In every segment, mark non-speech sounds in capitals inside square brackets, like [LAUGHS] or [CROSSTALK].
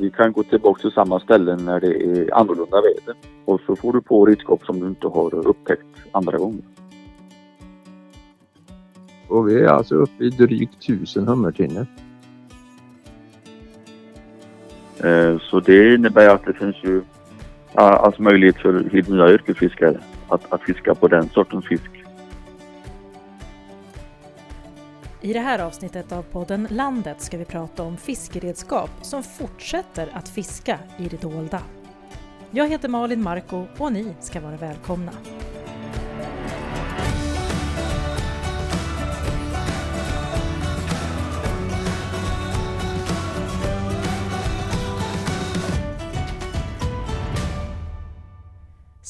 Vi kan gå tillbaka till samma ställen när det är annorlunda väder och så får du på redskap som du inte har upptäckt andra gånger. Och vi är alltså uppe i drygt tusen hummertinor. Eh, Så det innebär att det finns ju alltså möjlighet för nya yrkesfiskare att, att fiska på den sortens fisk. I det här avsnittet av podden Landet ska vi prata om fiskeredskap som fortsätter att fiska i det dolda. Jag heter Malin Marko och ni ska vara välkomna.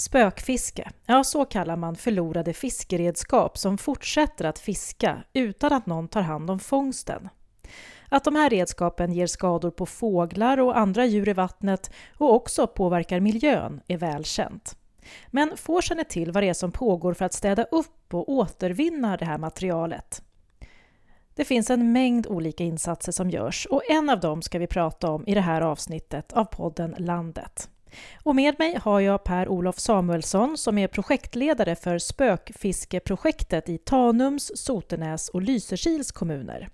Spökfiske, ja så kallar man förlorade fiskeredskap som fortsätter att fiska utan att någon tar hand om fångsten. Att de här redskapen ger skador på fåglar och andra djur i vattnet och också påverkar miljön är välkänt. Men få känner till vad det är som pågår för att städa upp och återvinna det här materialet. Det finns en mängd olika insatser som görs och en av dem ska vi prata om i det här avsnittet av podden Landet. Och med mig har jag Per-Olof Samuelsson som är projektledare för spökfiskeprojektet i Tanums, Sotenäs och Lysekils kommuner.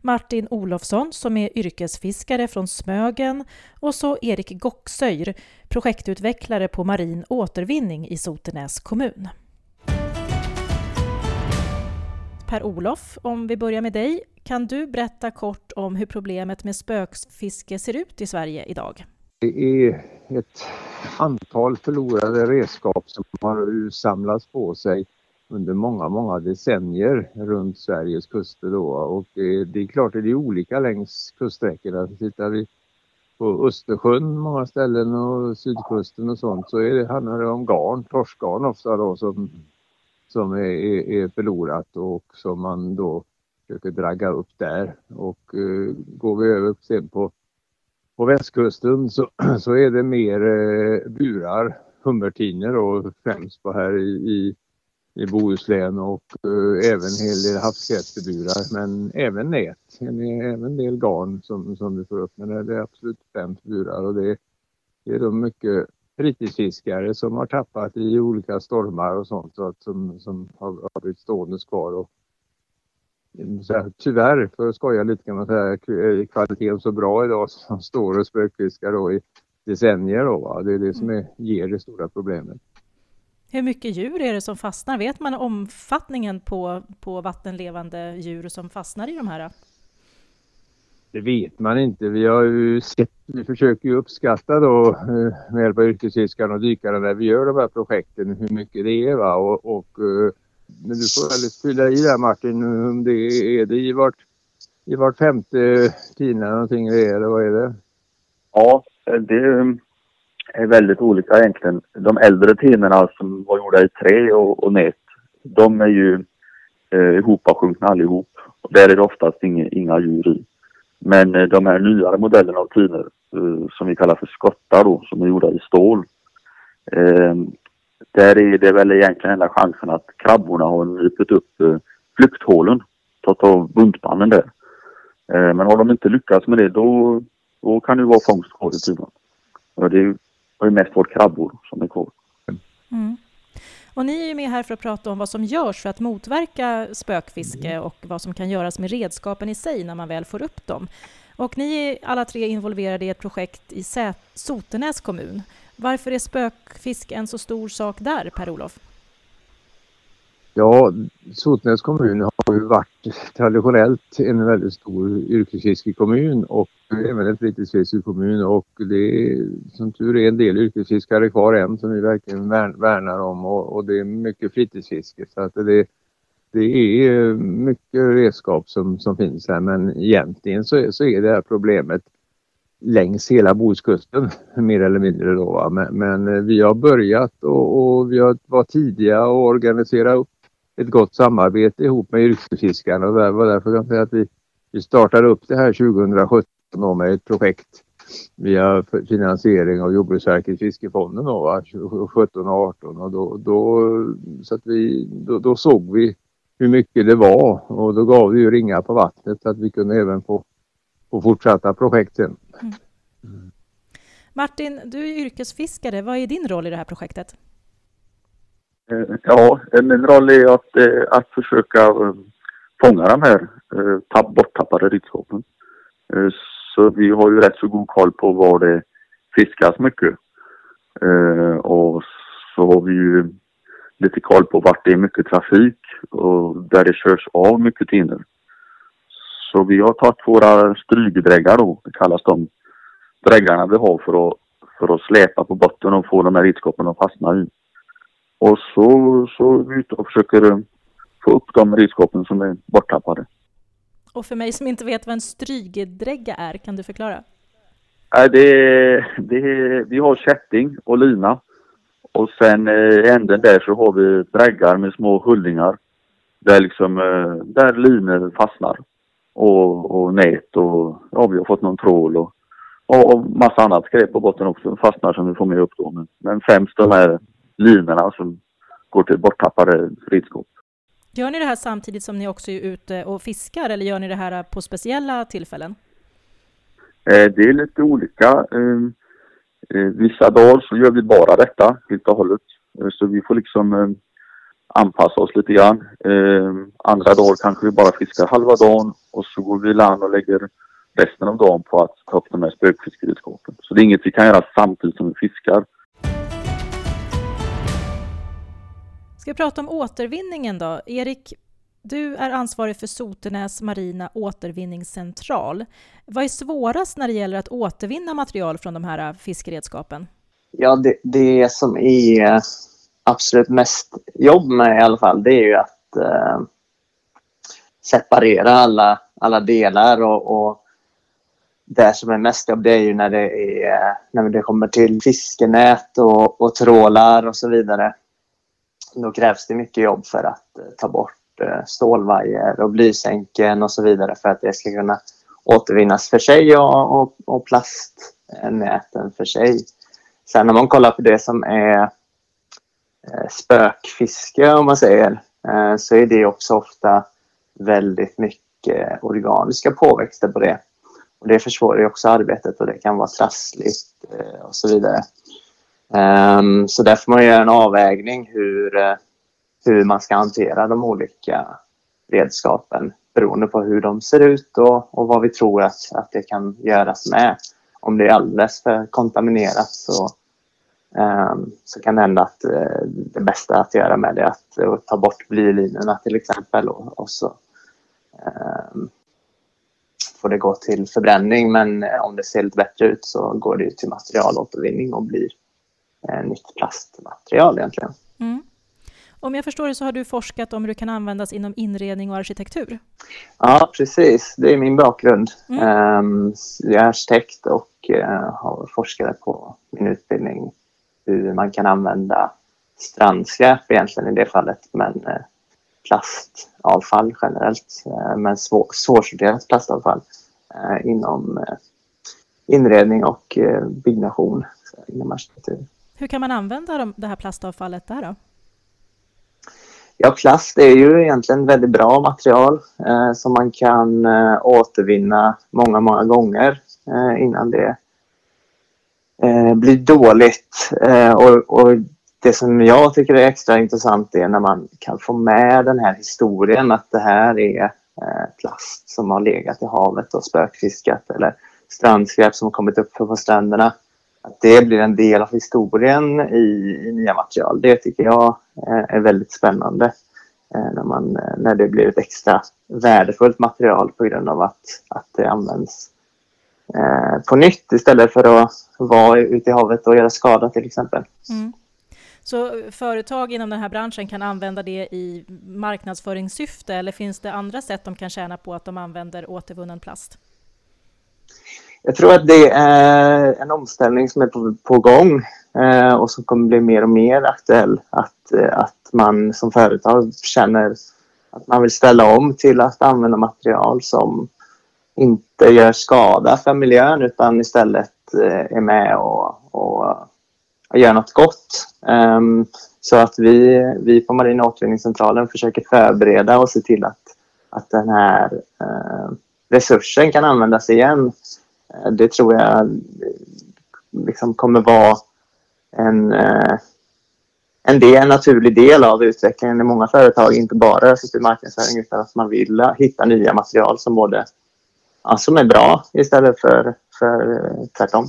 Martin Olofsson som är yrkesfiskare från Smögen och så Erik Goxöjr, projektutvecklare på marin återvinning i Sotenäs kommun. Per-Olof, om vi börjar med dig, kan du berätta kort om hur problemet med spökfiske ser ut i Sverige idag? Det är ett antal förlorade redskap som har samlats på sig under många, många decennier runt Sveriges kuster då. Och det, det är klart att det är olika längs kuststräckorna. Tittar vi på Östersjön många ställen och sydkusten och sånt så är det, handlar det om garn, torskgarn ofta då som, som är, är, förlorat och som man då försöker dragga upp där. Och eh, går vi över sen på på västkusten så, [CLEARS THROAT] så är det mer eh, burar, hummertinor och främst på här i, i, i Bohuslän och eh, även en hel del havskräfteburar men även nät, en, även en del garn som, som vi får upp. Men det är absolut främst burar och det, det är då mycket fritidsfiskare som har tappat i olika stormar och sånt så att, som, som har, har blivit stående kvar. Och, här, tyvärr, för att skoja lite kan man säga, är kvaliteten så bra idag som står och spökfiskar då i decennier. Då, va? Det är det som är, ger det stora problemet. Hur mycket djur är det som fastnar? Vet man omfattningen på, på vattenlevande djur som fastnar i de här? Det vet man inte. Vi har ju sett, vi försöker ju uppskatta då eh, med hjälp av yrkesfiskarna och dykarna när vi gör de här projekten hur mycket det är. Va? Och, och eh, men du får väl fylla i där Martin, om det är det i vart, i vart femte tidning någonting det är, eller vad är det? Ja, det är väldigt olika egentligen. De äldre tinorna som var gjorda i trä och, och nät, de är ju eh, ihopasjunkna allihop. Och där är det oftast inga, inga djur i. Men eh, de här nyare modellerna av tinor eh, som vi kallar för skottar då, som är gjorda i stål. Eh, där är det väl egentligen enda chansen att krabborna har nypit upp eh, flykthålen, tagit av buntbanden där. Eh, men har de inte lyckats med det då, då kan det vara fångst kvar i tiden. Och det har ju mest varit krabbor som är kvar. Mm. Och ni är ju med här för att prata om vad som görs för att motverka spökfiske och vad som kan göras med redskapen i sig när man väl får upp dem. Och ni är alla tre involverade i ett projekt i Sotenäs kommun. Varför är spökfiske en så stor sak där, Per-Olof? Ja, Sotenäs kommun har ju varit traditionellt en väldigt stor yrkesfiskekommun och även en fritidsfiskekommun. Och det är som tur är en del yrkesfiskare kvar än som vi verkligen värnar om. Och, och det är mycket fritidsfiske. Så att det, det är mycket redskap som, som finns här. Men egentligen så så är det här problemet längs hela Bohuskusten [LAUGHS] mer eller mindre då. Men, men, eh, vi har börjat och, och vi har varit tidiga och organisera upp ett gott samarbete ihop med yrkesfiskarna och det var därför jag säga att vi, vi startade upp det här 2017 med ett projekt via finansiering av Jordbruksverkets fiskefonden då, 17 och 18 och då, då, så att vi, då, då såg vi hur mycket det var och då gav vi ju ringar på vattnet så att vi kunde även få, få fortsatta projekt sen. Mm. Mm. Martin, du är yrkesfiskare. Vad är din roll i det här projektet? Eh, ja, min roll är att, eh, att försöka eh, fånga de här borttappade redskapen. Så vi har ju rätt så god koll på var det fiskas mycket. Och så har vi ju lite koll på vart det är mycket trafik och där det körs av mycket tinor. Så vi har tagit våra strygedräggar då, det kallas de dräggarna vi har för att, för att släpa på botten och få de här redskapen att fastna i. Och så, så är vi ute och försöker få upp de redskapen som är borttappade. Och för mig som inte vet vad en strygedrägga är, kan du förklara? Nej, det, det, vi har kätting och lina. Och sen i eh, änden där så har vi dräggar med små hullingar. Där liksom, eh, där linor fastnar. Och, och nät och ja, vi har fått någon trål och, och massa annat skräp på botten också. Fastnar som vi får med upp då. Men, men främst de här linorna som går till borttappade redskap. Gör ni det här samtidigt som ni också är ute och fiskar eller gör ni det här på speciella tillfällen? Eh, det är lite olika. Ehm, eh, vissa dagar så gör vi bara detta helt och hållet. Eh, så vi får liksom anpassa oss lite grann. Ehm, andra dagar kanske vi bara fiskar halva dagen och så går vi i land och lägger resten av dagen på att ta upp de här spökfiskeredskapen. Så det är inget vi kan göra samtidigt som vi fiskar. Ska vi prata om återvinningen då? Erik, du är ansvarig för Sotenäs marina återvinningscentral. Vad är svårast när det gäller att återvinna material från de här fiskeredskapen? Ja, det, det som är absolut mest jobb med i alla fall, det är ju att eh, separera alla, alla delar och, och det som är mest jobb det är ju när det, är, när det kommer till fiskenät och, och trålar och så vidare då krävs det mycket jobb för att eh, ta bort eh, stålvajer och blysänken och så vidare för att det ska kunna återvinnas för sig och, och, och plastnäten för sig. Sen när man kollar på det som är Eh, spökfiske om man säger eh, så är det också ofta väldigt mycket organiska påväxter på det. Och det försvårar också arbetet och det kan vara trassligt eh, och så vidare. Ehm, så där får man göra en avvägning hur, hur man ska hantera de olika redskapen beroende på hur de ser ut och, och vad vi tror att, att det kan göras med. Om det är alldeles för kontaminerat så, så kan det hända att uh, det bästa att göra med det är att uh, ta bort blylinorna till exempel och, så um, får det gå till förbränning men om det ser lite bättre ut så går det till materialåtervinning och blir eh, nytt plastmaterial egentligen. Mm. Om jag förstår det så har du forskat om hur det kan användas inom inredning och arkitektur? Ja, precis. Det är min bakgrund. Mm. Um, jag är arkitekt och har forskat på min utbildning hur man kan använda strandskräp egentligen i det fallet, men uh, plastavfall generellt, uh, men svår, svårsorterat plastavfall inom inredning och byggnation inom arkitektur. Hur kan man använda det här plastavfallet där då? Ja, plast är ju egentligen väldigt bra material eh, som man kan eh, återvinna många, många gånger eh, innan det eh, blir dåligt. Eh, och, och, det som jag tycker är extra intressant är när man kan få med den här historien att det här är eh, plast som har legat i havet och spökfiskat eller strandskräp som har kommit upp från stränderna att det blir en del av historien i, i nya material. Det tycker jag eh, är väldigt spännande eh, när, man, eh, när det blir ett extra värdefullt material på grund av att, att det används eh, på nytt istället för att vara ute i havet och göra skada till exempel. Mm. Så företag inom den här branschen kan använda det i marknadsföringssyfte eller finns det andra sätt de kan tjäna på att de använder återvunnen plast? Jag tror att det är en omställning som är på, på gång eh, och som kommer bli mer och mer aktuell. Att, eh, att man som företag känner att man vill ställa om till att använda material som inte gör skada för miljön utan istället eh, är med och, och, och gör något gott. Um, så att vi, vi på Marina återvinningscentralen försöker förbereda och se till att, att den här uh, resursen kan användas igen Uh, det tror jag liksom kommer vara en, uh, en, del, en naturlig del av utvecklingen i många företag, inte bara i marknadsföring utan att man vill hitta nya material som både ja, som är bra istället för, för tvärtom.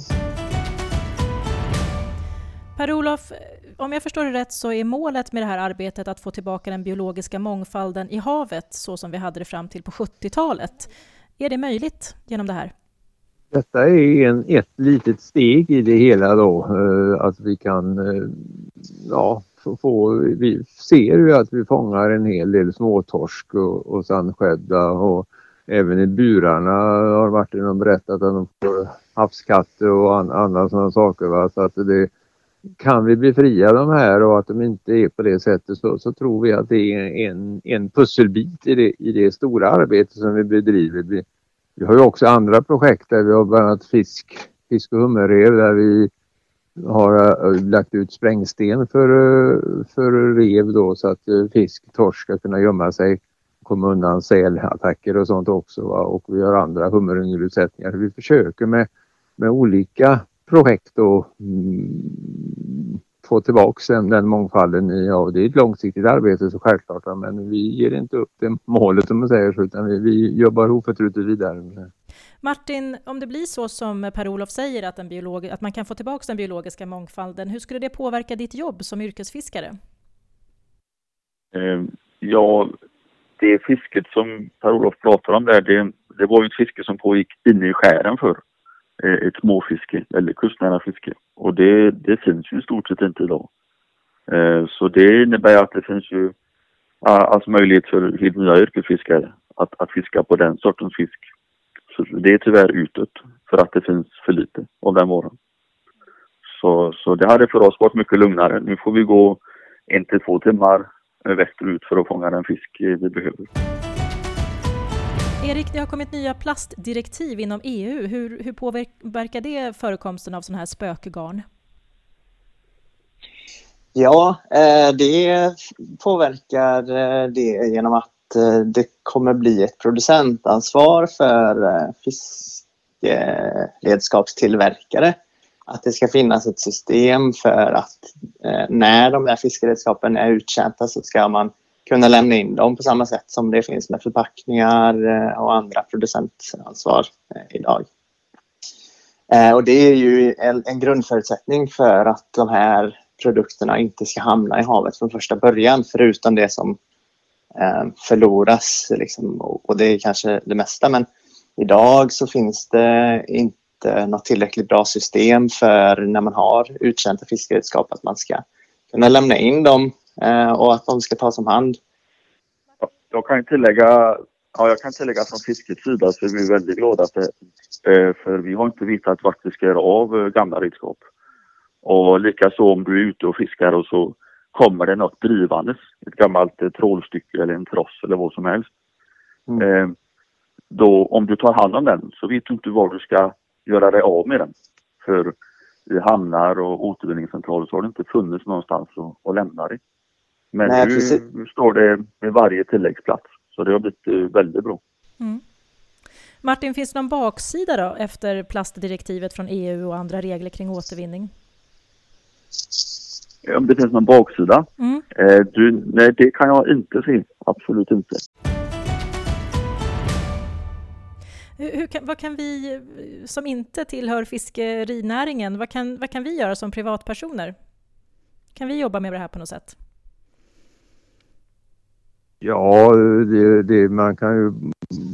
Per-Olof, om jag förstår det rätt så är målet med det här arbetet att få tillbaka den biologiska mångfalden i havet så som vi hade det fram till på 70-talet. Är det möjligt genom det här? Detta är en, ett litet steg i det hela då, eh, att vi kan eh, ja, få, vi ser ju att vi fångar en hel del småtorsk och, och sandskädda och även i burarna har Martin berättat att de får havskatter och an, andra sådana saker. Va? Så att det, kan vi befria de här och att de inte är på det sättet så, så tror vi att det är en, en pusselbit i det, i det stora arbete som vi bedriver. Vi, vi har ju också andra projekt där vi har bland annat fisk, fisk och hummerrev där vi har eh, lagt ut sprängsten för, eh, för rev då så att eh, fisk, torsk ska kunna gömma sig komma undan sälattacker och sånt också. Va? Och vi har andra hummerungerutsättningar. Vi försöker med, med olika projekt att mm, få tillbaks den, den mångfalden. Ja, det är ett långsiktigt arbete så självklart men vi ger inte upp det målet om man säger så utan vi, vi jobbar oförtrutet vidare. Martin, om det blir så som Per-Olof säger att, biolog, att man kan få tillbaka den biologiska mångfalden, hur skulle det påverka ditt jobb som yrkesfiskare? Eh, ja, det fisket som Per-Olof pratar om där, det, det var ju ett fiske som pågick inne i skären för eh, ett småfiske eller kustnära fiske. Och det, det finns ju i stort sett inte idag. Eh, så det innebär att det finns ju alltså möjlighet för helt nya yrkesfiskare att, att fiska på den sortens fisk. Så det är tyvärr utåt för att det finns för lite av den varan. Så, så det hade för oss varit mycket lugnare. Nu får vi gå en till två timmar västerut för att fånga den fisk vi behöver. Erik, det har kommit nya plastdirektiv inom EU. Hur, hur påverkar det förekomsten av sådana här spökgarn? Ja, eh, det påverkar eh, det genom att eh, det kommer bli ett producentansvar för fiskeredskapstillverkare. Att det ska finnas ett system för att eh, när de där fiskeredskapen är uttjänta så ska man kunna lämna in dem på samma sätt som det finns med förpackningar eh, och andra producentansvar eh, idag. Eh, och det är ju en grundförutsättning för att de här produkterna inte ska hamna i havet från första början förutom det som eh, förloras. Liksom, och det är kanske det mesta men idag så finns det inte något tillräckligt bra system för när man har uttjänta fiskeredskap att man ska kunna lämna in dem Eh, och att de ska tas om hand. Jag kan tillägga, ja, jag kan tillägga från fiskets sida så är vi väldigt glada för, eh, för vi har inte vetat vart vi ska göra av eh, gamla redskap. Och likaså om du är ute och fiskar och så kommer det något drivandes, ett gammalt trålstycke eller en tross eller vad som helst. Mm. Då, om du tar hand om den så vet du inte var du ska göra dig av med den. För i hamnar och återvinningscentraler så har det inte funnits någonstans att, att lämna det. Men Nej, nu, nu, står det med varje tilläggsplats. Så det har blivit eh, väldigt bra. Mm. Martin, finns det någon baksida då efter plastdirektivet från EU och andra regler kring återvinning? Om det finns någon baksida? Mm. Eh, du, nej, det kan jag inte se. Absolut inte. Hur, hur kan, vad kan vi som inte tillhör fiskerinäringen, vad kan, vad kan vi göra som privatpersoner? Kan vi jobba med det här på något sätt? Ja, det, det, man kan ju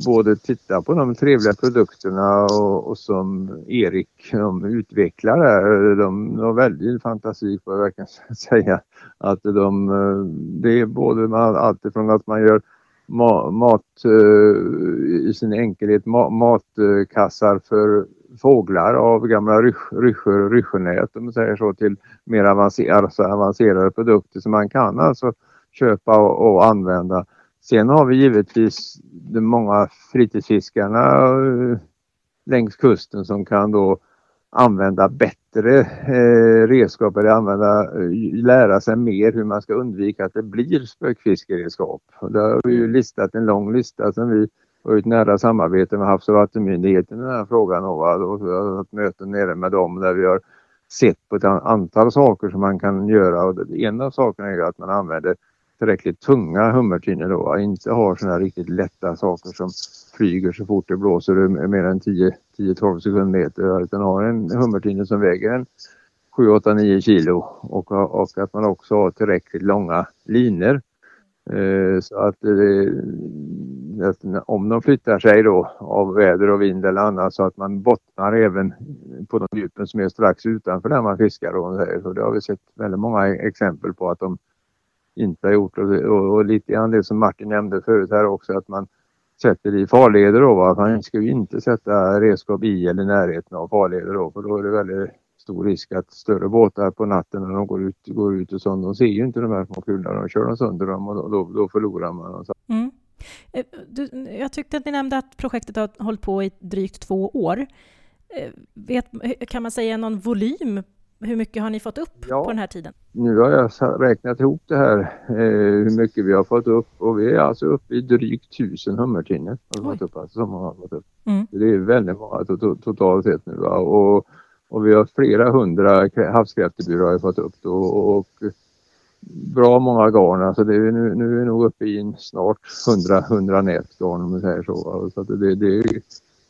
både titta på de trevliga produkterna och, och som Erik de utvecklar här. De har väldigt fantasi får jag verkligen [LAUGHS] säga. Att de, eh, det är både allt ifrån att man gör mat eh, i sin enkelhet matkassar för fåglar av gamla ryssjor och ryssjenät om man säger så till mer avancerade, alltså avancerade produkter som man kan alltså köpa och, och använda. Sen har vi givetvis de många fritidsfiskarna eh, längs kusten som kan då använda bättre eh, redskap eller använda, eh, lära sig mer hur man ska undvika att det blir spökfiskeredskap. Och där har vi ju listat en lång lista som vi har ett nära samarbete med Havs och vattenmyndigheten i den här frågan och, och vi har haft möten nere med dem där vi har sett på ett antal saker som man kan göra och en av sakerna är att man använder tillräckligt tunga hummertinor då, inte har sådana riktigt lätta saker som flyger så fort det blåser mer än 10-12 sekundmeter utan har en hummertinne som väger en 7, 8, 9 kilo och, och att man också har tillräckligt långa linor. Eh, så att, eh, att om de flyttar sig då av väder och vind eller annat så att man bottnar även på de djupen som är strax utanför där man fiskar. Och så det har vi sett väldigt många e-, exempel på att de inte har gjort. Och, och, och lite grann det som Martin nämnde förut här också att man sätter i farleder då. Va? Man ska ju inte sätta redskap i eller i närheten av farleder då för då är det väldigt stor risk att större båtar på natten när de går ut, går ut och sånt, de ser ju inte de här små kulorna, de kör de sönder dem och då, då förlorar man. Mm. Eh, du, jag tyckte att ni nämnde att projektet har hållit på i drygt två år. Eh, vet, kan man säga någon volym hur mycket har ni fått upp ja. på den här tiden? Nu har jag räknat ihop det här, eh, hur mycket vi har fått upp och vi är alltså uppe i drygt tusen hummertinor alltså, som har fått upp. Mm. Det är väldigt många totalt sett nu va? Och, och vi har flera hundra havskräftebyråer har fått upp då, och, och bra många garn. Alltså det är, nu, nu är vi nog uppe i snart 100, 100 nät garn om man säger så. så det, det,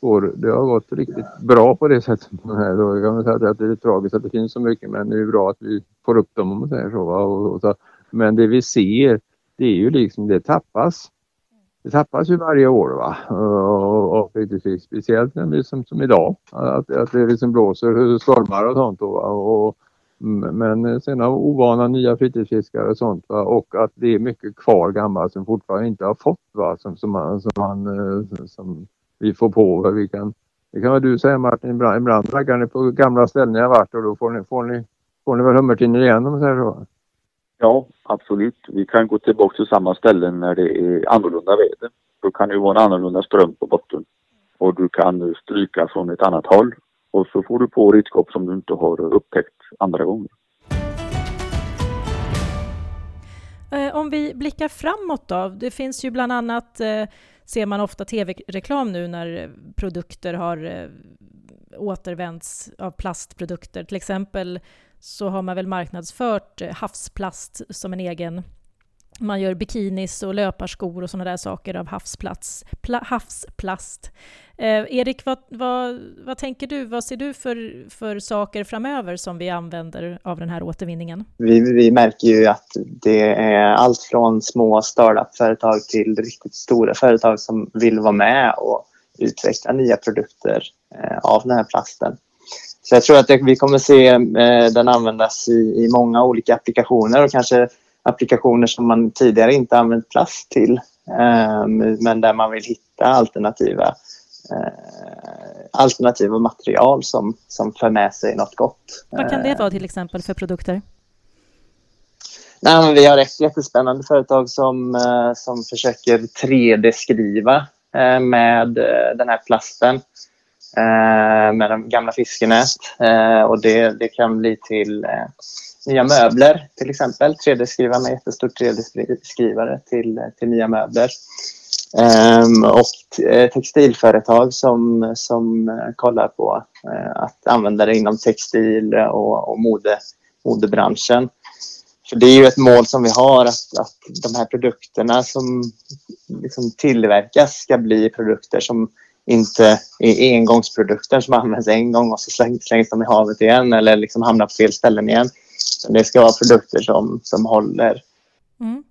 går, det har gått riktigt bra på det sättet. Då kan man säga att det är tragiskt att det finns så mycket men det är bra att vi får upp dem om man säger så. Och, och så. Men det vi ser det är ju liksom det tappas. Det tappas ju varje år va. Och, och och speciellt när som, som idag. Att, att det liksom blåser stormar och sånt. Då, och, men sen har ovana nya fritidsfiskare och sånt va? och att det är mycket kvar gammalt som fortfarande inte har fått va? Som, som, man, som, man, eh, som vi får på. Vi kan, det kan väl du säga Martin, ibland, ibland raggar ni på gamla ställen jag varit och då får ni, får ni, får ni väl hummertinor igen om man säger så? Ja, absolut. Vi kan gå tillbaka till samma ställen när det är annorlunda väder. Då kan det vara en annorlunda ström på botten. Och du kan stryka från ett annat håll. Och så får du på redskap som du inte har upptäckt andra gånger. Eh, om vi blickar framåt då. Det finns ju bland annat eh, ser man ofta tv-reklam nu när produkter har eh, återvänts av plastprodukter. Till exempel så har man väl marknadsfört eh, havsplast som en egen man gör bikinis och löparskor och sådana där saker av havsplats, pla, havsplast. Eh, Erik, vad, vad, vad, tänker du? Vad ser du för, för saker framöver som vi använder av den här återvinningen? Vi, vi märker ju att det är allt från små startup-företag till riktigt stora företag som vill vara med och utveckla nya produkter eh, av den här plasten. Så jag tror att det, vi kommer se eh, den användas i, i många olika applikationer och kanske applikationer som man tidigare inte använt plast till. Ehm, men där man vill hitta alternativa, eh, alternativa material som, som för med sig något gott. Vad kan det vara till exempel för produkter? Nej, vi har ett jättespännande företag som, eh, som försöker 3D-skriva eh, med den här plasten med de gamla fiskenät. Och det, det kan bli till nya möbler till exempel. 3D-skriva med jättestor 3D-skrivare till, till nya möbler. Um, och eh, textilföretag som, som eh, kollar på uh, att använda det inom textil och, och mode, modebranschen. För det är ju ett mål som vi har att, att de här produkterna som liksom tillverkas ska bli produkter som inte är engångsprodukter som används en gång och så slängs, slängs de i havet igen eller liksom hamnar på fel ställen igen. Det ska vara produkter som, som håller. Mm.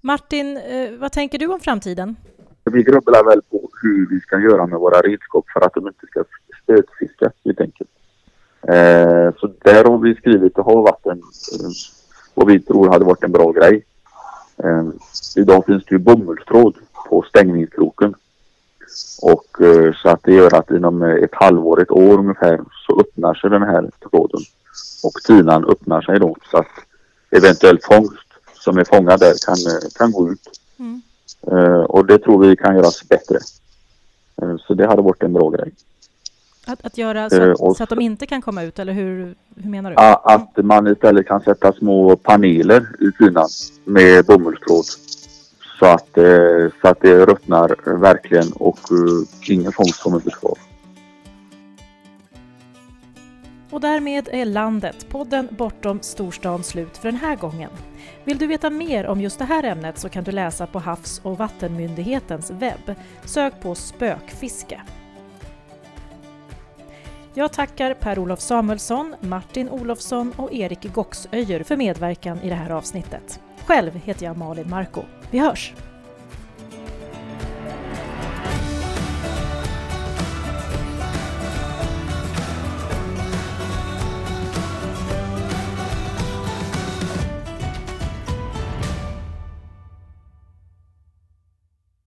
Martin, eh, vad tänker du om framtiden? Vi grubblar väl på hur vi ska göra med våra redskap för att de inte ska stötfiska helt enkelt. Eh, så där har vi skrivit det har varit en, vad vi tror hade varit en bra grej. Eh, idag finns det ju bomullstråd på stängningskroken. Och så att det gör att inom ett halvår, ett år ungefär så öppnar sig den här tråden och tinan öppnar sig då så att eventuell fångst som är fångad där kan, kan gå ut. Mm. Uh, och det tror vi kan göras bättre. Uh, så det hade varit en bra grej. Att, att göra så att, uh, så att, de inte kan komma ut, eller hur, hur menar du? Att man istället kan sätta små paneler i tinan med bomullstråd Så att, eh, så att det ruttnar verkligen och eh, ingen fångst kommer bli kvar. Och därmed är Landet, podden bortom storstan, slut för den här gången. Vill du veta mer om just det här ämnet så kan du läsa på Havs och vattenmyndighetens webb. Sök på spökfiske. Jag tackar Per-Olof Samuelsson, Martin Olofsson och Erik Goxöjer för medverkan i det här avsnittet. Själv heter jag Malin Marko. Vi hörs!